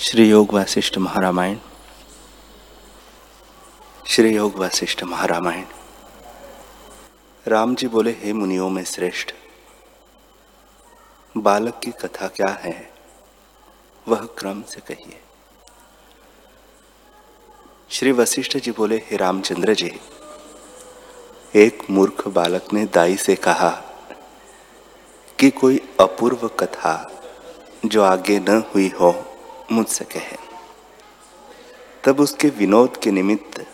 श्री योग वशिष्ठ महारामायण। श्री योग वशिष्ठ महारामायण। राम जी बोले, हे मुनियों में श्रेष्ठ, बालक की कथा क्या है? वह क्रम से कहिए। श्री वशिष्ठ जी बोले, हे रामचंद्र जी, एक मूर्ख बालक ने दाई से कहा कि कोई अपूर्व कथा जो आगे न हुई हो मुझसे कहे। तब उसके विनोद के निमित्त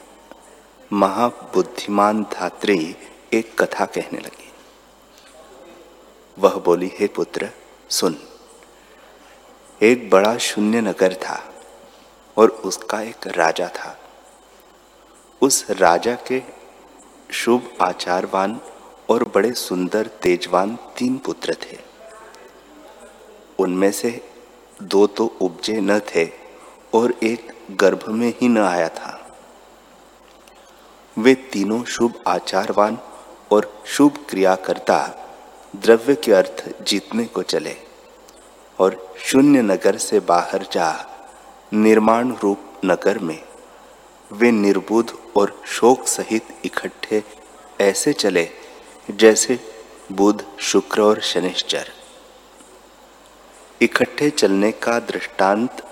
महाबुद्धिमान धात्री एक कथा कहने लगी। वह बोली, हे पुत्र, सुन। एक बड़ा शून्य नगर था और उसका एक राजा था। उस राजा के शुभ आचारवान और बड़े सुंदर तेजवान तीन पुत्र थे। उनमें से दो तो उपजे न थे और एक गर्भ में ही न आया था। वे तीनों शुभ आचारवान और शुभ क्रिया करता द्रव्य के अर्थ जीतने को चले और शून्य नगर से बाहर जा निर्माण रूप नगर में वे निर्बुद्ध और शोक सहित इकट्ठे ऐसे चले जैसे बुध, शुक्र और शनिश्चर। इकट्ठे चलने का दृष्टांत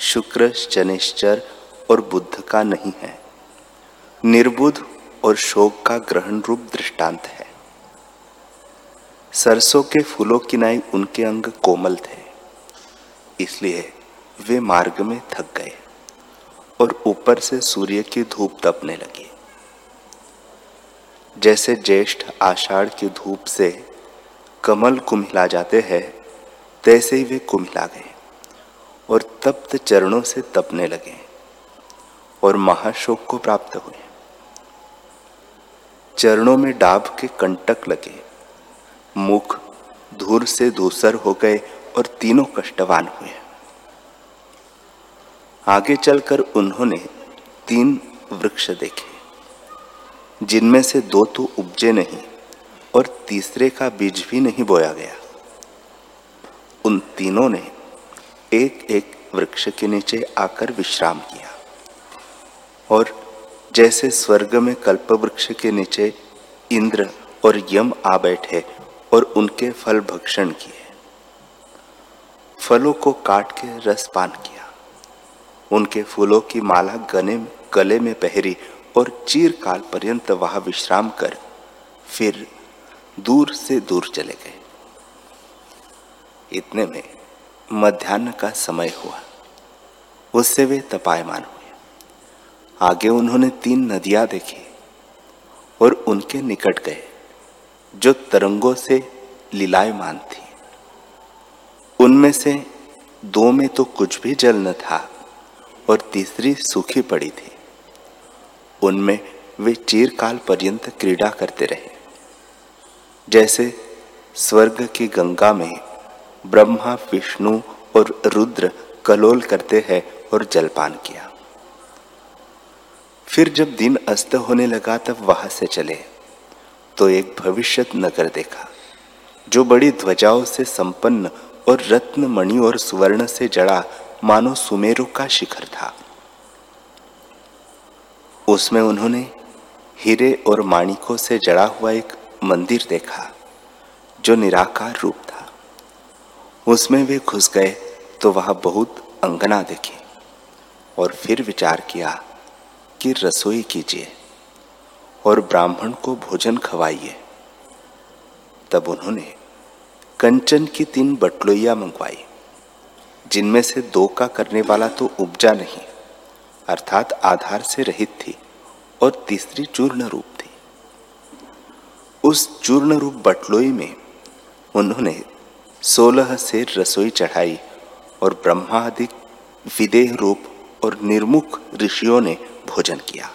शुक्र, शनिश्चर और बुद्ध का नहीं है। निर्बुद्ध और शोक का ग्रहण रूप दृष्टांत है। सरसों के फूलों की नाई उनके अंग कोमल थे, इसलिए वे मार्ग में थक गए और ऊपर से सूर्य की धूप तपने लगी। जैसे ज्येष्ठ आषाढ़ की धूप से कमल कुम्हिला जाते हैं तैसे ही वे कुम्हिला गए और तप्त चरणों से तपने लगे और महाशोक को प्राप्त हुए। चरणों में डाब के कंटक लगे, मुख धूर से दूसर हो गए और तीनों कष्टवान हुए। आगे चलकर उन्होंने तीन वृक्ष देखे, जिनमें से दो तो उपजे नहीं और तीसरे का बीज भी नहीं बोया गया। उन तीनों ने एक एक वृक्ष के नीचे आकर विश्राम किया। और जैसे स्वर्ग में कल्प वृक्ष के नीचे इंद्र और यम आ बैठे और उनके फल भक्षण किए, फलों को काट के रस पान किया, उनके फूलों की माला गने, गले में पहरी और चीर काल पर्यंत वहाँ विश्राम कर फिर दूर से दूर चले गए। इतने में मध्यान्ह का समय हुआ। उससे वे तपायमान हुए। आगे उन्होंने तीन नदियाँ देखी और उनके निकट गए, जो तरंगों से लीलायमान थी। उनमें से दो में तो कुछ भी जल न था और तीसरी सूखी पड़ी थी। उनमें वे चीरकाल पर्यंत क्रीड़ा करते रहे। जैसे स्वर्ग की गंगा में ब्रह्मा, विष्णु और रुद्र कलोल करते हैं और जलपान किया। फिर जब दिन अस्त होने लगा तब वहाँ से चले तो एक भविष्यत नगर देखा, जो बड़ी ध्वजाओं से संपन्न और रत्न मणि और सुवर्ण से जड़ा मानो सुमेरु का शिखर था। उसमें उन्होंने हीरे और माणिकों से जड़ा हुआ एक मंदिर देखा, जो निराकार रूप था। उसमें वे घुस गए तो वह बहुत अंगना देखी और फिर विचार किया कि रसोई कीजिए और ब्राह्मण को भोजन खवाइए। तब उन्होंने कंचन की तीन बटलोइया मंगवाई, जिनमें से दो का करने वाला तो उपजा नहीं, अर्थात आधार से रहित थी और तीसरी चूर्ण रूप थी। उस चूर्ण रूप बटलोई में उन्होंने सोलह से रसोई चढ़ाई और ब्रह्मादिक विदेह रूप और निर्मुख ऋषियों ने भोजन किया।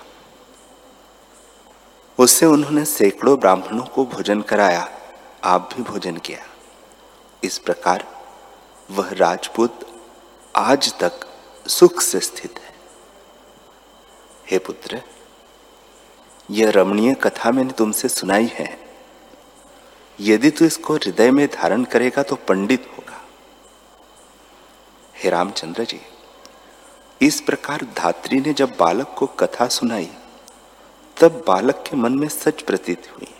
उससे उन्होंने सैकड़ों ब्राह्मणों को भोजन कराया, आप भी भोजन किया। इस प्रकार वह राजपूत आज तक सुख से स्थित है। हे पुत्र, यह रमणीय कथा मैंने तुमसे सुनाई है। यदि तू इसको हृदय में धारण करेगा तो पंडित होगा। हे रामचंद्र जी, इस प्रकार धात्री ने जब बालक को कथा सुनाई, तब बालक के मन में सच प्रतीत हुई।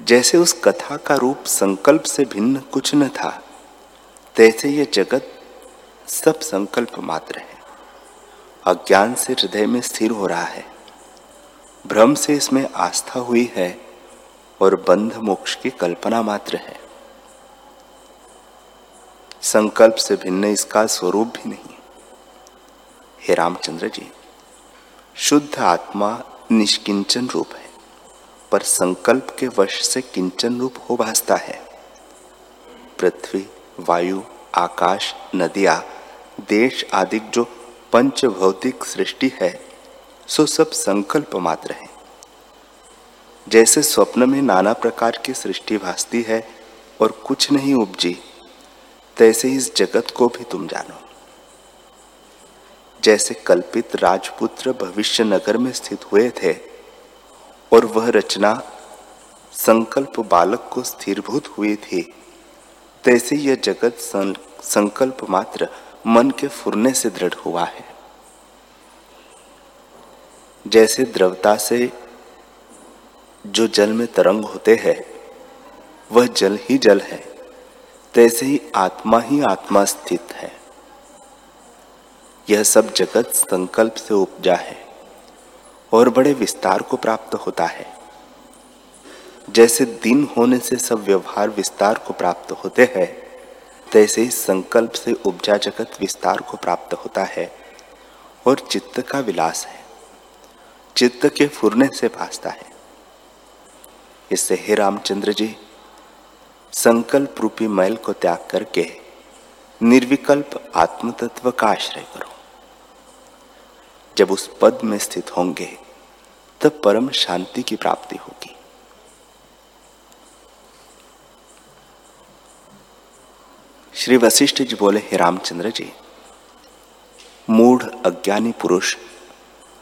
जैसे उस कथा का रूप संकल्प से भिन्न कुछ न था, तैसे यह जगत सब संकल्प मात्र है। अज्ञान से हृदय में स्थिर हो रहा है। भ्रम से इसमें आस्था हुई है और बंध मोक्ष की कल्पना मात्र है। संकल्प से भिन्न इसका स्वरूप भी नहीं हे। रामचंद्र जी, शुद्ध आत्मा निष्किंचन रूप है, पर संकल्प के वश से किंचन रूप हो भासता है। पृथ्वी, वायु, आकाश, नदिया, देश आदि जो पंच भौतिक सृष्टि है, सो सब संकल्प मात्र है। जैसे स्वप्न में नाना प्रकार की सृष्टि भासती है और कुछ नहीं उपजी, तैसे इस जगत को भी तुम जानो। जैसे कल्पित राजपुत्र भविष्य नगर में स्थित हुए थे, और वह रचना संकल्प बालक को स्थिरभूत हुई थी, तैसे यह जगत संकल्प मात्र मन के फुरने से दृढ़ हुआ है। जैसे द्रवता से जो जल में तरंग होते हैं, वह जल ही जल है। तैसे ही आत्मा ही आत्मा स्थित है। यह सब जगत संकल्प से उपजा है और बड़े विस्तार को प्राप्त होता है। जैसे दिन होने से सब व्यवहार विस्तार को प्राप्त होते हैं, तैसे ही संकल्प से उपजा जगत विस्तार को प्राप्त होता है और चित्त का विलास है। चित्त के फुरने से भासता है। इससे हे रामचंद्र जी, संकल्प रूपी मैल को त्याग करके निर्विकल्प आत्म तत्व का आश्रय करो। जब उस पद में स्थित होंगे, तब परम शांति की प्राप्ति होगी। श्री वशिष्ठ जी बोले, हे रामचंद्र जी, मूढ़ अज्ञानी पुरुष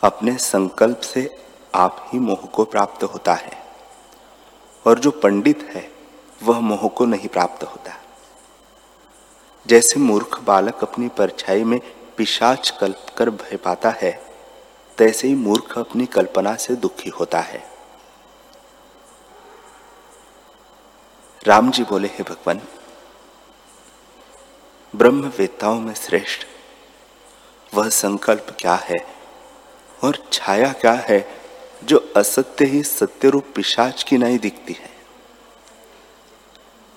अपने संकल्प से आप ही मोह को प्राप्त होता है। और जो पंडित है, वह मोह को नहीं प्राप्त होता। जैसे मूर्ख बालक अपनी परछाई में पिशाच कल्प कर भय पाता है, तैसे ही मूर्ख अपनी कल्पना से दुखी होता है। राम जी बोले, हे भगवान ब्रह्म वेताओं में श्रेष्ठ, वह संकल्प क्या है और छाया क्या है जो असत्य ही सत्य रूप पिशाच की नहीं दिखती है।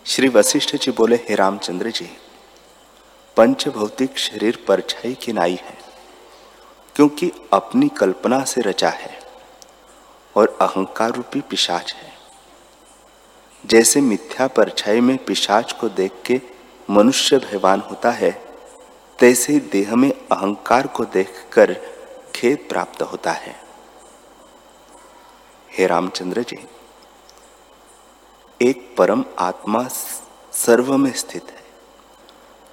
श्री वशिष्ठ जी बोले, हे रामचंद्र जी पंच भौतिक शरीर परछाई की नाई है, क्योंकि अपनी कल्पना से रचा है और अहंकार रूपी पिशाच है। जैसे मिथ्या परछाई में पिशाच को देख के मनुष्य भयवान होता है, तैसे देह में अहंकार को देखकर खेद प्राप्त होता है। हे रामचंद्र जी, एक परम आत्मा सर्व में स्थित है।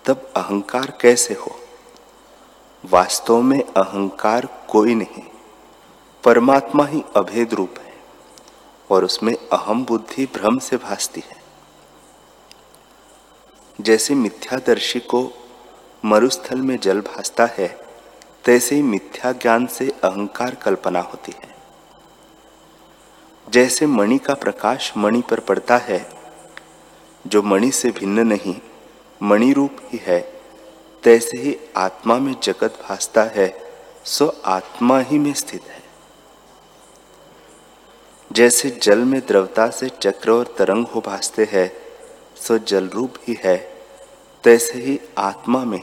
तब अहंकार कैसे हो? वास्तव में अहंकार कोई नहीं, परमात्मा ही अभेद रूप है और उसमें अहम बुद्धि भ्रम से भासती है। जैसे मिथ्यादर्शी को मरुस्थल में जल भासता है, तैसे ही मिथ्या ज्ञान से अहंकार कल्पना होती है। जैसे मणि का प्रकाश मणि पर पड़ता है, जो मणि से भिन्न नहीं, मणि रूप ही है। तैसे ही आत्मा में जगत भासता है, सो आत्मा ही में स्थित है। जैसे जल में द्रवता से चक्र और तरंग हो भासते हैं, सो जल रूप ही है। तैसे ही आत्मा में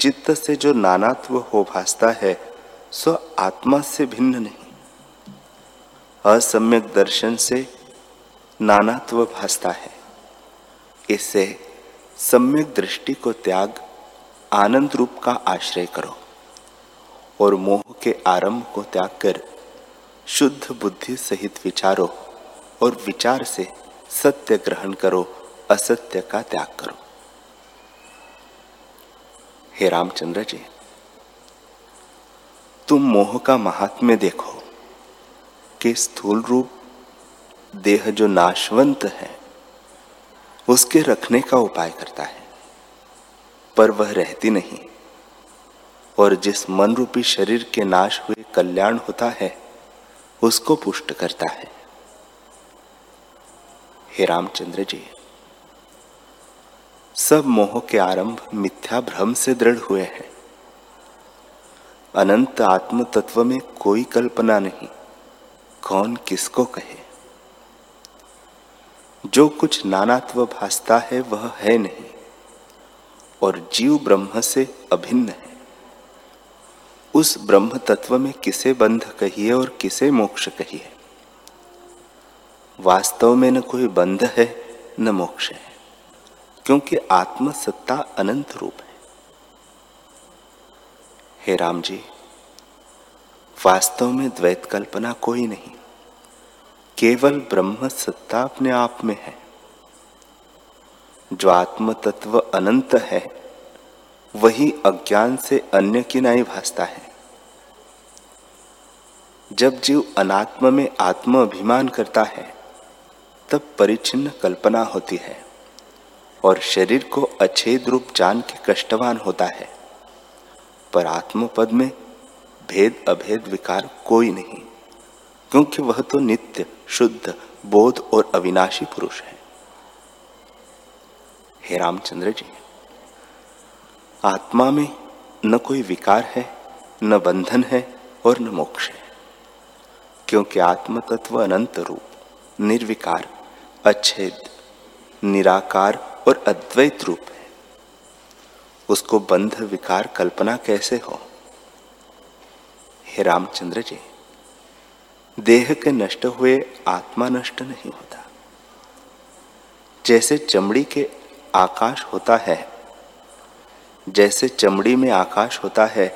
चित्त से जो नानात्व हो भासता है, सो आत्मा से भिन्न नहीं। असम्यक दर्शन से नानात्व भासता है। इससे सम्यक दृष्टि को त्याग आनंद रूप का आश्रय करो और मोह के आरंभ को त्याग कर शुद्ध बुद्धि सहित विचारो और विचार से सत्य ग्रहण करो, असत्य का त्याग करो। हे रामचंद्र जी, तुम मोह का महात्म्य देखो। के स्थूल रूप, देह जो नाशवंत है, उसके रखने का उपाय करता है। पर वह रहती नहीं। और जिस मन रूपी शरीर के नाश हुए कल्याण होता है, उसको पुष्ट करता है। हे रामचंद्र जी, सब मोह के आरंभ मिथ्या भ्रम से दृढ़ हुए हैं। अनंत आत्म तत्व में कोई कल्पना नहीं। कौन किसको कहे? जो कुछ नानात्व भासता है, वह है नहीं, और जीव ब्रह्म से अभिन्न है। उस ब्रह्म तत्व में किसे बंध कहिए और किसे मोक्ष कहिए वास्तव में न कोई बंध है, न मोक्ष है, क्योंकि आत्म सत्ता अनंत रूप है। हे राम जी, वास्तव में द्वैत कल्पना कोई नहीं। केवल ब्रह्म सत्ता अपने आप में है। जो आत्म तत्व अनंत है, वही अज्ञान से अन्य की नाई भासता है। जब जीव अनात्म में आत्म अभिमान करता है, तब परिचिन्न कल्पना होती है और शरीर को अछेद रूप जान के कष्टवान होता है। पर आत्मपद में भेद अभेद विकार कोई नहीं, क्योंकि वह तो नित्य शुद्ध, बोध और अविनाशी पुरुष है। हे रामचंद्र जी, आत्मा में न कोई विकार है, न बंधन है और न मोक्ष है। क्योंकि आत्म तत्व अनंत रूप, निर्विकार, अच्छेद, निराकार और अद्वैत रूप है। उसको बंध, विकार, कल्पना कैसे हो? हे रामचंद्र जी देह के नष्ट हुए आत्मा नष्ट नहीं होता। जैसे चमड़ी के आकाश होता है, जैसे चमड़ी में आकाश होता है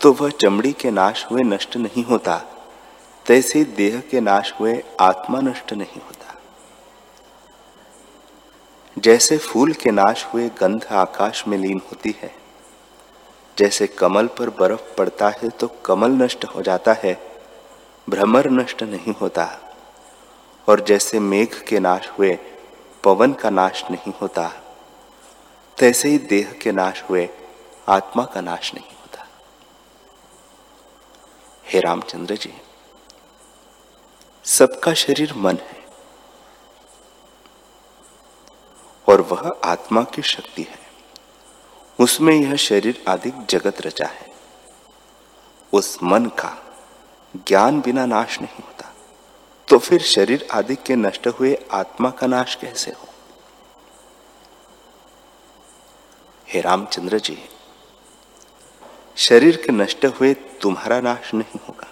तो वह चमड़ी के नाश हुए नष्ट नहीं होता। तैसे देह के नाश हुए आत्मा नष्ट नहीं होता। जैसे फूल के नाश हुए गंध आकाश में लीन होती है, जैसे कमल पर बर्फ़ पड़ता है तो कमल नष्ट हो जाता है भ्रमर नष्ट नहीं होता। और जैसे मेघ के नाश हुए, पवन का नाश नहीं होता। तैसे ही देह के नाश हुए, आत्मा का नाश नहीं होता। हे रामचंद्र जी, सबका शरीर मन है। और वह आत्मा की शक्ति है। उसमें यह शरीर आदि जगत रचा है। उस मन का ज्ञान बिना नाश नहीं होता। तो फिर शरीर आदि के नष्ट हुए आत्मा का नाश कैसे हो? हे रामचंद्र जी, शरीर के नष्ट हुए तुम्हारा नाश नहीं होगा।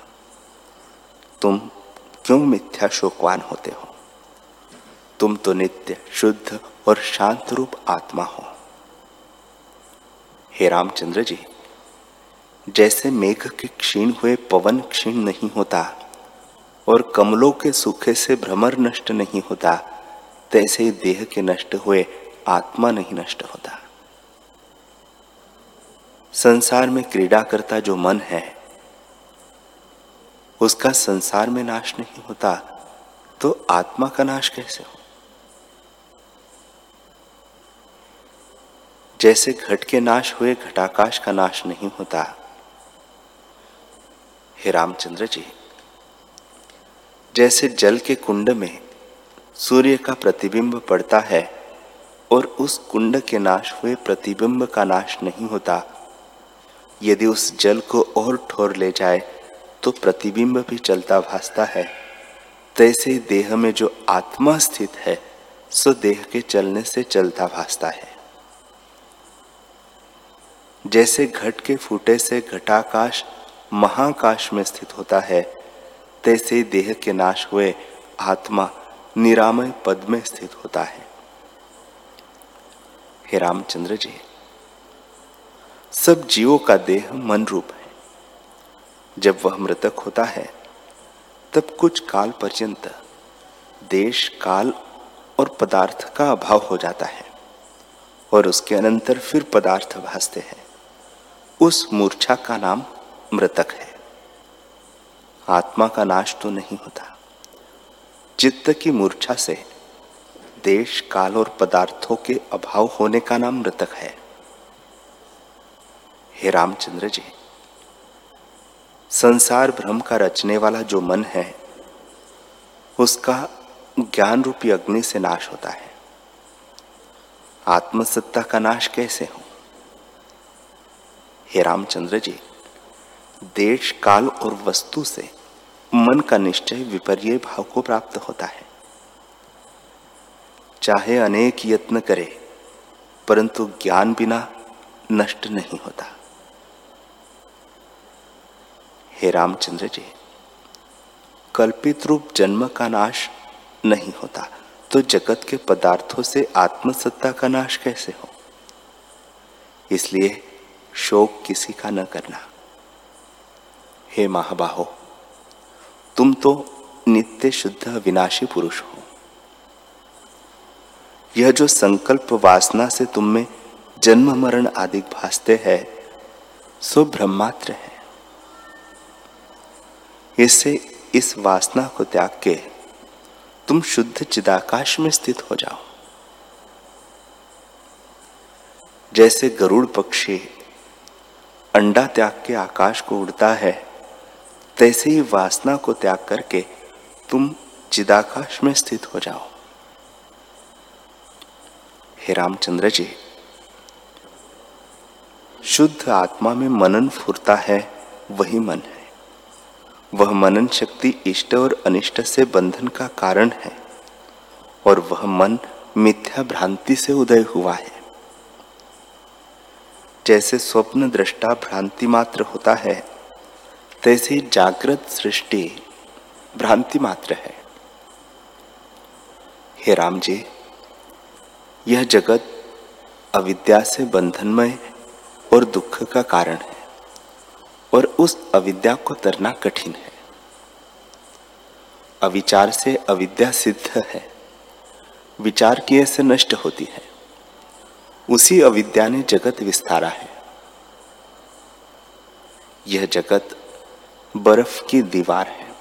तुम क्यों मिथ्या शोकवान होते हो? तुम तो नित्य, शुद्ध और शांत रूप आत्मा हो। हे रामचंद्र जी जैसे मेघ के क्षीण हुए पवन क्षीण नहीं होता और कमलों के सूखे से भ्रमर नष्ट नहीं होता, तैसे ही देह के नष्ट हुए आत्मा नहीं नष्ट होता। संसार में क्रीड़ा करता जो मन है, उसका संसार में नाश नहीं होता तो आत्मा का नाश कैसे हो? जैसे घट के नाश हुए घटाकाश का नाश नहीं होता हे रामचंद्र जी, जैसे जल के कुंड में सूर्य का प्रतिबिंब पड़ता है और उस कुंड के नाश हुए प्रतिबिंब का नाश नहीं होता, यदि उस जल को और ठोर ले जाए तो प्रतिबिंब भी चलता भासता है। तैसे देह में जो आत्मा स्थित है, सो देह के चलने से चलता भासता है। जैसे घट के फूटे से घटाकाश महाकाश में स्थित होता है। तैसे देह के नाश हुए आत्मा निरामय पद में स्थित होता है। हे रामचंद्र जी, सब जीवों का देह मन रूप है। जब वह मृतक होता है, तब कुछ काल पर्यंत देश, काल और पदार्थ का अभाव हो जाता है और उसके अनंतर फिर पदार्थ भासते हैं। उस मूर्छा का नाम मृतक है। आत्मा का नाश तो नहीं होता। चित्त की मूर्छा से देश, काल और पदार्थों के अभाव होने का नाम मृतक है। हे रामचंद्र जी, संसार भ्रम का रचने वाला जो मन है, उसका ज्ञान रूपी अग्नि से नाश होता है। आत्मसत्ता का नाश कैसे हो? हे रामचंद्र जी देश, काल और वस्तु से मन का निश्चय विपर्य भाव को प्राप्त होता है। चाहे अनेक यत्न करे, परंतु ज्ञान बिना नष्ट नहीं होता। हे रामचंद्र जी, कल्पित रूप जन्म का नाश नहीं होता तो जगत के पदार्थों से आत्मसत्ता का नाश कैसे हो? इसलिए शोक किसी का न करना। हे महाबाहो, तुम तो नित्य शुद्ध विनाशी पुरुष हो। यह जो संकल्प वासना से तुम में जन्म, मरण आदि भासते हैं, सो ब्रह्मात्र है। इससे इस वासना को त्याग के तुम शुद्ध चिदाकाश में स्थित हो जाओ। जैसे गरुड़ पक्षी अंडा त्याग के आकाश को उड़ता है तैसे ही वासना को त्याग करके तुम चिदाकाश में स्थित हो जाओ। हे रामचंद्र जी, शुद्ध आत्मा में मनन फुरता है, वही मन है। वह मनन शक्ति इष्ट और अनिष्ट से बंधन का कारण है, और वह मन मिथ्या भ्रांति से उदय हुआ है। जैसे स्वप्न दृष्टा भ्रांति मात्र होता है तैसे जागृत सृष्टि भ्रांति मात्र है। हे राम जी यह जगत अविद्या से बंधनमय और दुख का कारण है और उस अविद्या को तरना कठिन है। अविचार से अविद्या सिद्ध है, विचार किए से नष्ट होती है। उसी अविद्या ने जगत विस्तारा है। यह जगत बर्फ़ की दीवार है।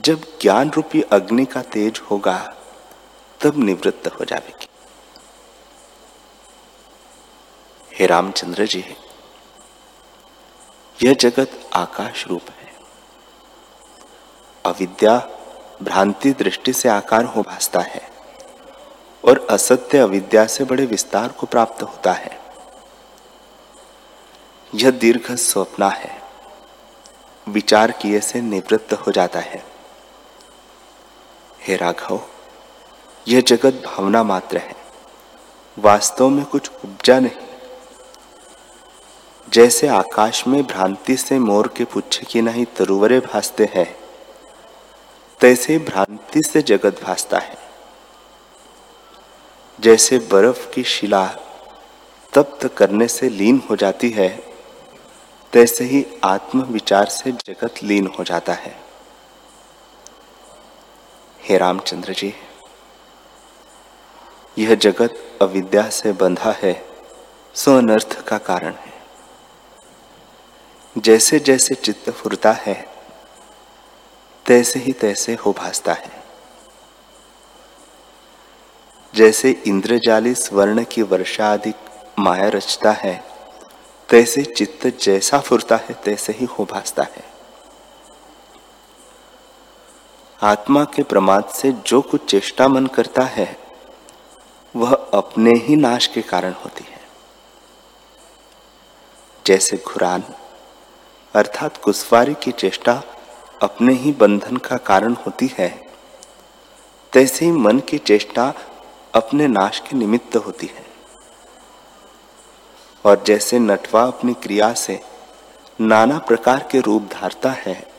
जब ज्ञान रूपी अग्नि का तेज होगा, तब निवृत्त हो जाएगी। हे रामचंद्र जी, यह जगत आकाश रूप है। अविद्या भ्रांति दृष्टि से आकार हो भासता है और असत्य अविद्या से बड़े विस्तार को प्राप्त होता है। यह दीर्घ स्वप्ना है। विचार किए से निवृत्त हो जाता है। हे राघव, यह जगत भावना मात्र है। वास्तव में कुछ उपजा नहीं। जैसे आकाश में भ्रांति से मोर के पुच्छ की नहीं तरुवरे भासते हैं, तैसे भ्रांति से जगत भासता है। जैसे बर्फ़ की शिला तप्त करने से लीन हो जाती है तैसे ही आत्म विचार से जगत लीन हो जाता है। हे रामचंद्र जी, यह जगत अविद्या से बंधा है, सो अनर्थ का कारण है। जैसे जैसे चित्त फुरता है, तैसे ही तैसे हो भासता है। जैसे इंद्रजाली स्वर्ण की वर्षा अधिक माया रचता है तैसे चित्त जैसा फुरता है, तैसे ही हो भासता है। आत्मा के प्रमाद से जो कुछ चेष्टा मन करता है, वह अपने ही नाश के कारण होती है। जैसे घुरान, अर्थात कुशवारी की चेष्टा अपने ही बंधन का कारण होती है, तैसे ही मन की चेष्टा अपने नाश के निमित्त होती है। और जैसे नटवा अपनी क्रिया से नाना प्रकार के रूप धारता है,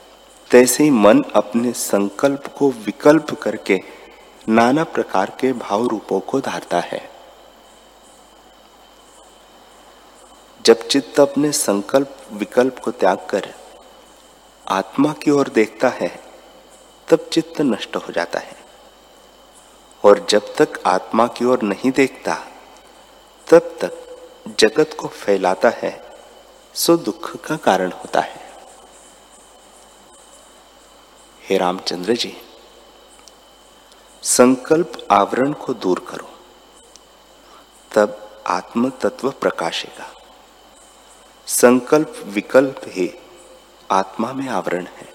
तैसे ही मन अपने संकल्प को विकल्प करके नाना प्रकार के भाव रूपों को धारता है। जब चित्त अपने संकल्प, विकल्प को त्याग कर आत्मा की ओर देखता है, तब चित्त नष्ट हो जाता है। और जब तक आत्मा की ओर नहीं देखता, तब तक जगत को फैलाता है, सो दुख का कारण होता है। हे रामचंद्र जी, संकल्प आवरण को दूर करो, तब आत्म तत्व प्रकाशेगा। संकल्प विकल्प ही आत्मा में आवरण है।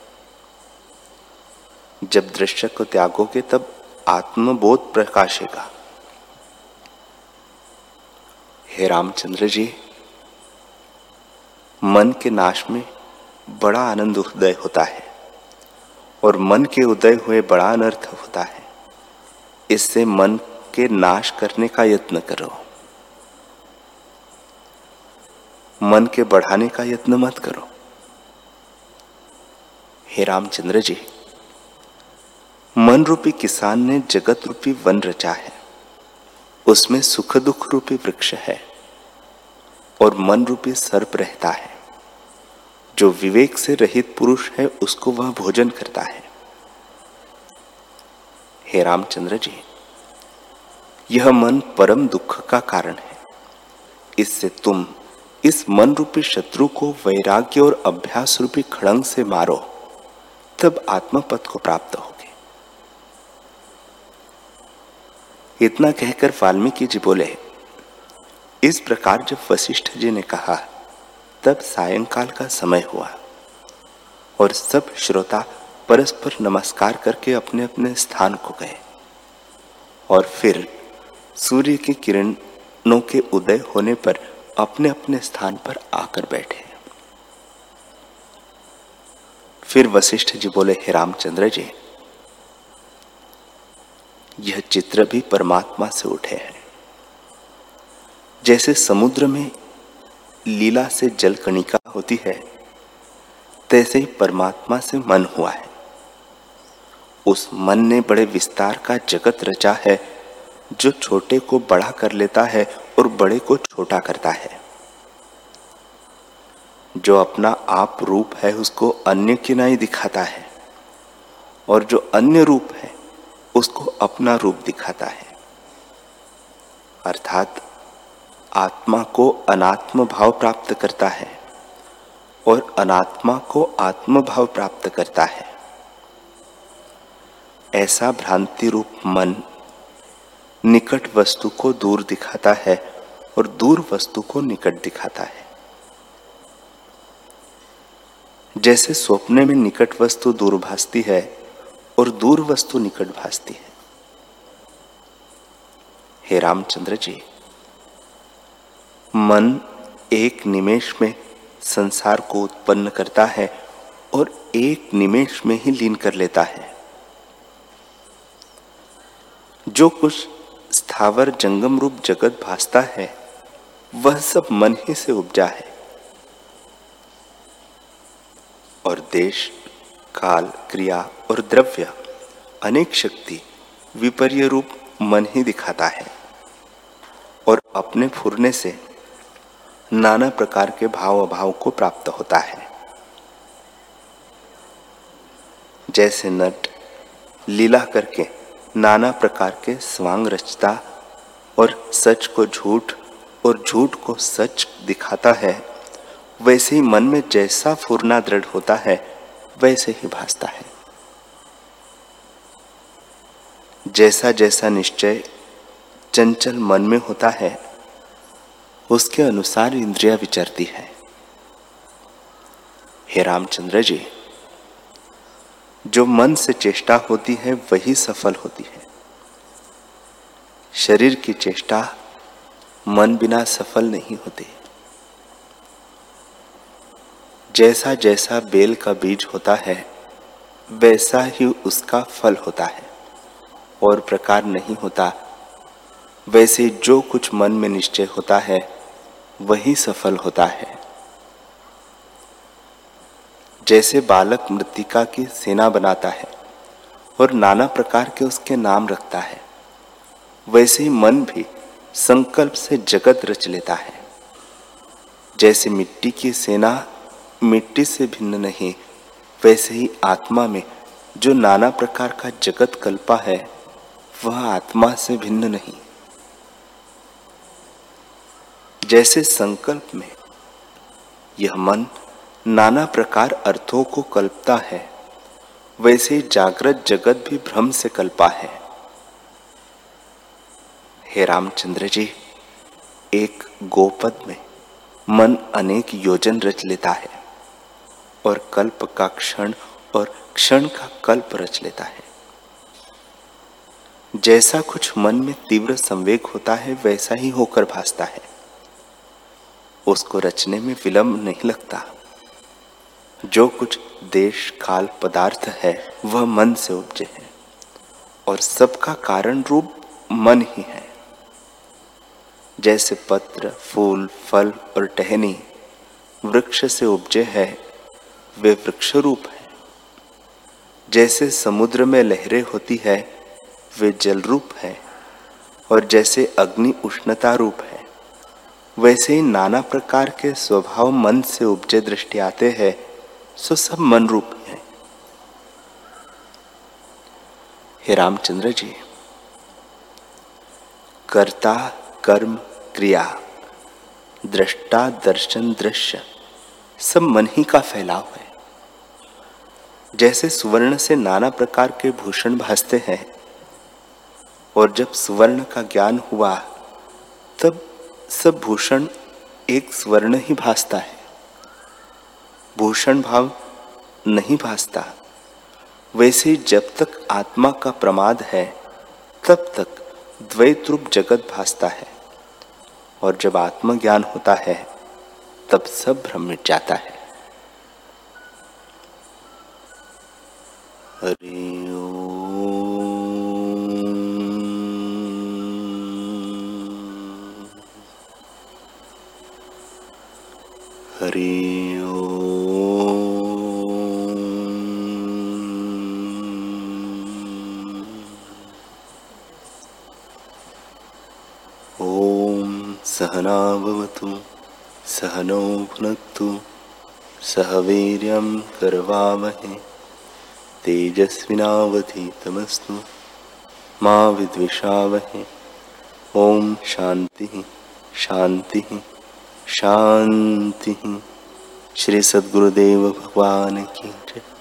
जब दृश्य को त्यागोगे, तब आत्मबोध प्रकाशेगा। हे रामचंद्र जी, मन के नाश में बड़ा आनंद उदय होता है और मन के उदय हुए बड़ा अनर्थ होता है। इससे मन के नाश करने का यत्न करो। मन के बढ़ाने का यत्न मत करो। हे रामचंद्र जी, मन रूपी किसान ने जगत रूपी वन रचा है। उसमें सुख दुख रूपी वृक्ष है। और मन रूपी सर्प रहता है। जो विवेक से रहित पुरुष है, उसको वह भोजन करता है। हे रामचंद्र जी, यह मन परम दुख का कारण है। इससे तुम इस मन रूपी शत्रु को वैराग्य और अभ्यास रूपी खड़ंग से मारो, तब आत्मपद को प्राप्त होगे। इतना कहकर वाल्मीकि जी बोले इस प्रकार जब वशिष्ठ जी ने कहा, तब सायंकाल का समय हुआ और सब श्रोता परस्पर नमस्कार करके अपने अपने स्थान को गए और फिर सूर्य की किरणों के उदय होने पर अपने अपने स्थान पर आकर बैठे। फिर वशिष्ठ जी बोले, हे रामचंद्र जी, यह चित्र भी परमात्मा से उठे हैं। जैसे समुद्र में लीला से जल कणिका होती है, तैसे ही परमात्मा से मन हुआ है। उस मन ने बड़े विस्तार का जगत रचा है, जो छोटे को बड़ा कर लेता है और बड़े को छोटा करता है। जो अपना आप रूप है, उसको अन्य किनाई दिखाता है और जो अन्य रूप है, उसको अपना रूप दिखाता है। अर्थात आत्मा को अनात्म भाव प्राप्त करता है और अनात्मा को आत्म भाव प्राप्त करता है। ऐसा भ्रांति रूप मन निकट वस्तु को दूर दिखाता है और दूर वस्तु को निकट दिखाता है। जैसे स्वप्न में निकट वस्तु दूर भासती है और दूर वस्तु निकट भासती है। हे रामचंद्र जी मन एक निमेश में संसार को उत्पन्न करता है और एक निमेश में ही लीन कर लेता है। जो कुछ स्थावर जंगम रूप जगत भासता है, वह सब मन ही से उपजा है। और देश, काल, क्रिया और द्रव्य अनेक शक्ति विपर्य रूप मन ही दिखाता है। और अपने फुरने से नाना प्रकार के भाव अभाव को प्राप्त होता है। जैसे नट, लीला करके नाना प्रकार के स्वांग रचता और सच को झूठ और झूठ को सच दिखाता है, वैसे ही मन में जैसा फूरना दृढ़ होता है, वैसे ही भासता है। जैसा जैसा निश्चय चंचल मन में होता है उसके अनुसार इंद्रिया विचरती है। हे रामचंद्र जी, जो मन से चेष्टा होती है, वही सफल होती है। शरीर की चेष्टा मन बिना सफल नहीं होती। जैसा जैसा बेल का बीज होता है, वैसा ही उसका फल होता है, और प्रकार नहीं होता। वैसे जो कुछ मन में निश्चय होता है वही सफल होता है। जैसे बालक मृतिका की सेना बनाता है और नाना प्रकार के उसके नाम रखता है, वैसे ही मन भी संकल्प से जगत रच लेता है। जैसे मिट्टी की सेना मिट्टी से भिन्न नहीं, वैसे ही आत्मा में जो नाना प्रकार का जगत कल्पा है, वह आत्मा से भिन्न नहीं। जैसे संकल्प में। यह मन नाना प्रकार अर्थों को कल्पता है, वैसे जागृत जगत भी भ्रम से कल्पा है। हे रामचंद्र जी, एक गोपद में मन अनेक योजन रच लेता है और कल्प का क्षण और क्षण का कल्प रच लेता है। जैसा कुछ मन में तीव्र संवेग होता है, वैसा ही होकर भासता है। उसको रचने में विलंब नहीं लगता। जो कुछ देश काल पदार्थ है, वह मन से उपजे है। और सबका कारण रूप मन ही है। जैसे पत्र, फूल, फल और टहनी वृक्ष से उपजे है, वे वृक्ष रूप है। जैसे समुद्र में लहरें होती है, वे जल रूप है। और जैसे अग्नि उष्णता रूप है वैसे ही नाना प्रकार के स्वभाव मन से उपजे दृष्टि आते हैं, सो सब मन रूप है। हे रामचंद्र जी, कर्ता, कर्म, क्रिया, दृष्टा, दर्शन, दृश्य, सब मन ही का फैलाव है। जैसे सुवर्ण से नाना प्रकार के भूषण भासते हैं, और जब सुवर्ण का ज्ञान हुआ, तब सब भूषण एक स्वर्ण ही भासता है। भूषण भाव नहीं भासता। वैसे जब तक आत्मा का प्रमाद है, तब तक द्वैत रूप जगत भासता है। और जब आत्मज्ञान होता है, तब सब भ्रम मिट जाता है। हरि हरि ॐ सहनावतु सहनौ भुनक्तु सह वीर्यं करवावहे तेजस्विनावधीतमस्तु मा विद्विषावहे। ॐ शान्तिः शान्तिः। शांति श्री सद्गुरुदेव भगवान की जय।